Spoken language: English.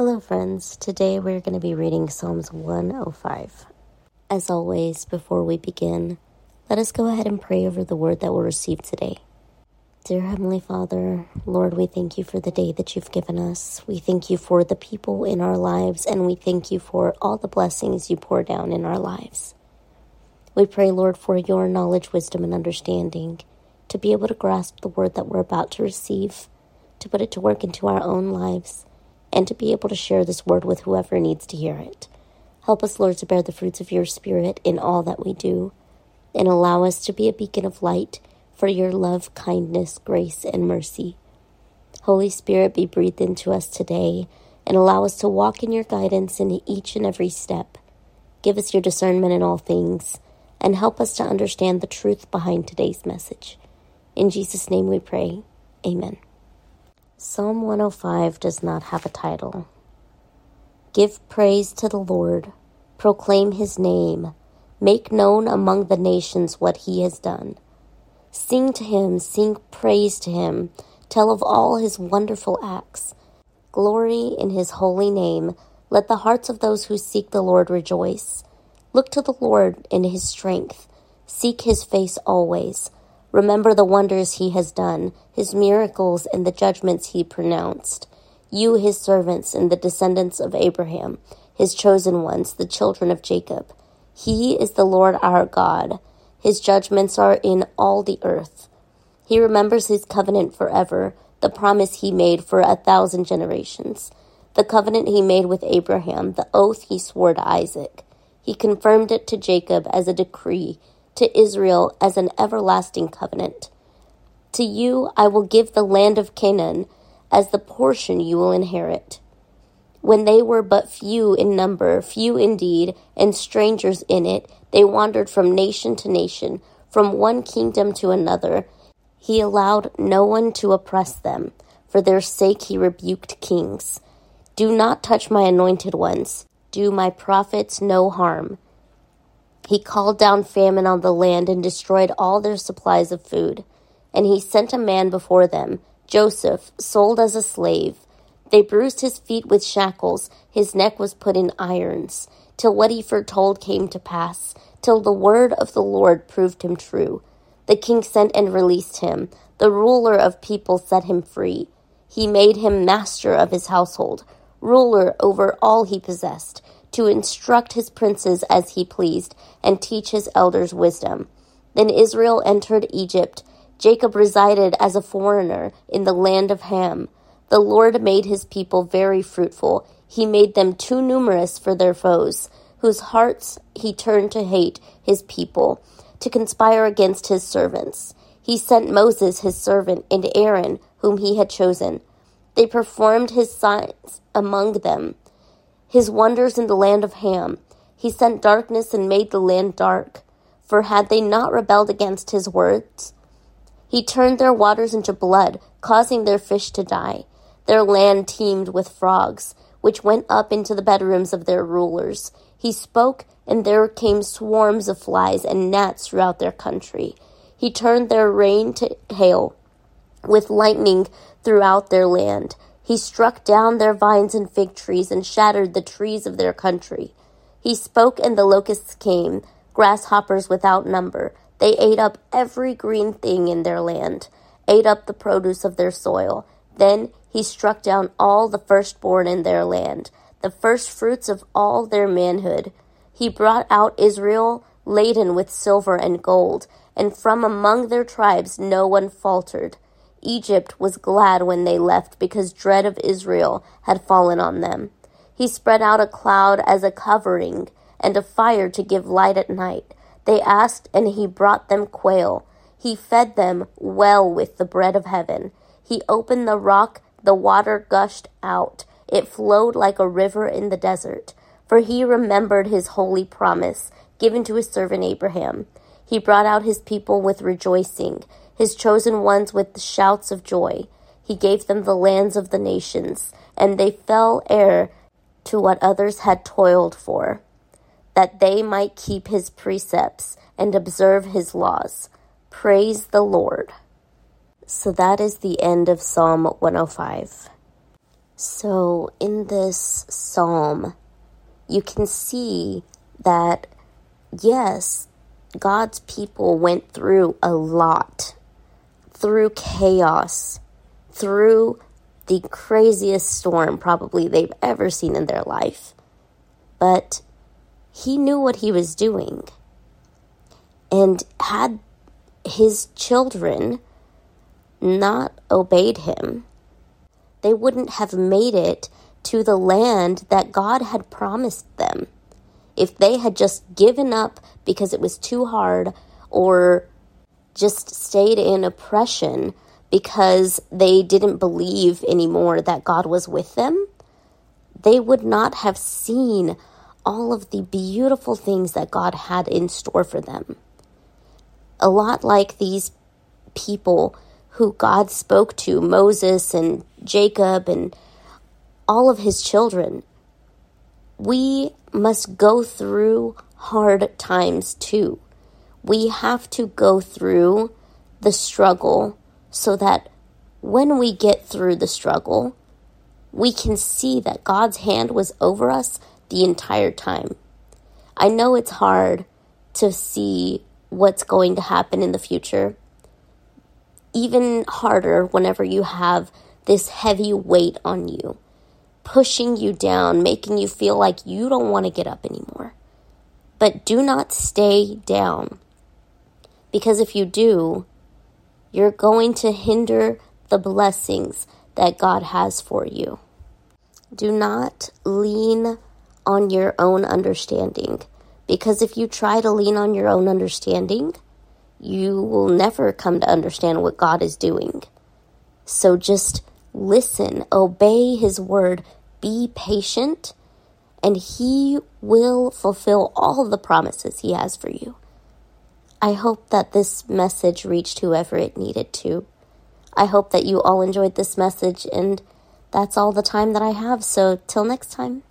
Hello, friends. Today we're going to be reading Psalms 105. As always, before we begin, let us go ahead and pray over the word that we'll receive today. Dear Heavenly Father, Lord, we thank you for the day that you've given us. We thank you for the people in our lives, and we thank you for all the blessings you pour down in our lives. We pray, Lord, for your knowledge, wisdom, and understanding to be able to grasp the word that we're about to receive, to put it to work into our own lives and to be able to share this word with whoever needs to hear it. Help us, Lord, to bear the fruits of your Spirit in all that we do, and allow us to be a beacon of light for your love, kindness, grace, and mercy. Holy Spirit, be breathed into us today and allow us to walk in your guidance in each and every step. Give us your discernment in all things and help us to understand the truth behind today's message. In Jesus' name we pray. Amen. Psalm 105 does not have a title. Give praise to the Lord, proclaim his name, make known among the nations what he has done. Sing to him, sing praise to him, tell of all his wonderful acts. Glory in his holy name. Let the hearts of those who seek the Lord rejoice. Look to the Lord in his strength. Seek his face always. Remember the wonders he has done, his miracles, and the judgments he pronounced. You, his servants, and the descendants of Abraham, his chosen ones, the children of Jacob. He is the Lord our God. His judgments are in all the earth. He remembers his covenant forever, the promise he made for a thousand generations, the covenant he made with Abraham, the oath he swore to Isaac. He confirmed it to Jacob as a decree to Israel as an everlasting covenant. To you I will give the land of Canaan as the portion you will inherit. When they were but few in number, few indeed, and strangers in it, they wandered from nation to nation, from one kingdom to another. He allowed no one to oppress them. For their sake he rebuked kings. Do not touch my anointed ones. Do my prophets no harm. He called down famine on the land and destroyed all their supplies of food. And he sent a man before them, Joseph, sold as a slave. They bruised his feet with shackles, his neck was put in irons, till what he foretold came to pass, till the word of the Lord proved him true. The king sent and released him. The ruler of people set him free. He made him master of his household, ruler over all he possessed to instruct his princes as he pleased, and teach his elders wisdom. Then Israel entered Egypt. Jacob resided as a foreigner in the land of Ham. The Lord made his people very fruitful. He made them too numerous for their foes, whose hearts he turned to hate his people, to conspire against his servants. He sent Moses his servant and Aaron, whom he had chosen. They performed his signs among them his wonders in the land of Ham. He sent darkness and made the land dark. For had they not rebelled against his words? He turned their waters into blood, causing their fish to die. Their land teemed with frogs, which went up into the bedrooms of their rulers. He spoke, and there came swarms of flies and gnats throughout their country. He turned their rain to hail, with lightning throughout their land. He struck down their vines and fig trees and shattered the trees of their country. He spoke, and the locusts came, grasshoppers without number. They ate up every green thing in their land, ate up the produce of their soil. Then he struck down all the firstborn in their land, the firstfruits of all their manhood. He brought out Israel laden with silver and gold, and from among their tribes no one faltered. Egypt was glad when they left because dread of Israel had fallen on them. He spread out a cloud as a covering and a fire to give light at night. They asked, and he brought them quail. He fed them well with the bread of heaven. He opened the rock, the water gushed out. It flowed like a river in the desert. For he remembered his holy promise given to his servant Abraham. He brought out his people with rejoicing his chosen ones with shouts of joy. He gave them the lands of the nations, and they fell heir to what others had toiled for, that they might keep his precepts and observe his laws. Praise the Lord. So that is the end of Psalm 105. So, in this psalm, you can see that, yes, God's people went through a lot, through chaos, through the craziest storm probably they've ever seen in their life. But he knew what he was doing. And had his children not obeyed him, they wouldn't have made it to the land that God had promised them. If they had just given up because it was too hard or just stayed in oppression because they didn't believe anymore that God was with them, they would not have seen all of the beautiful things that God had in store for them. A lot like these people who God spoke to, Moses and Jacob and all of his children. We must go through hard times too. We have to go through the struggle so that when we get through the struggle, we can see that God's hand was over us the entire time. I know it's hard to see what's going to happen in the future, even harder whenever you have this heavy weight on you, pushing you down, making you feel like you don't want to get up anymore. But do not stay down. Because if you do, you're going to hinder the blessings that God has for you. Do not lean on your own understanding. Because if you try to lean on your own understanding, you will never come to understand what God is doing. So just listen, obey His word, be patient, and He will fulfill all the promises He has for you. I hope that this message reached whoever it needed to. I hope that you all enjoyed this message, and that's all the time that I have. So, till next time.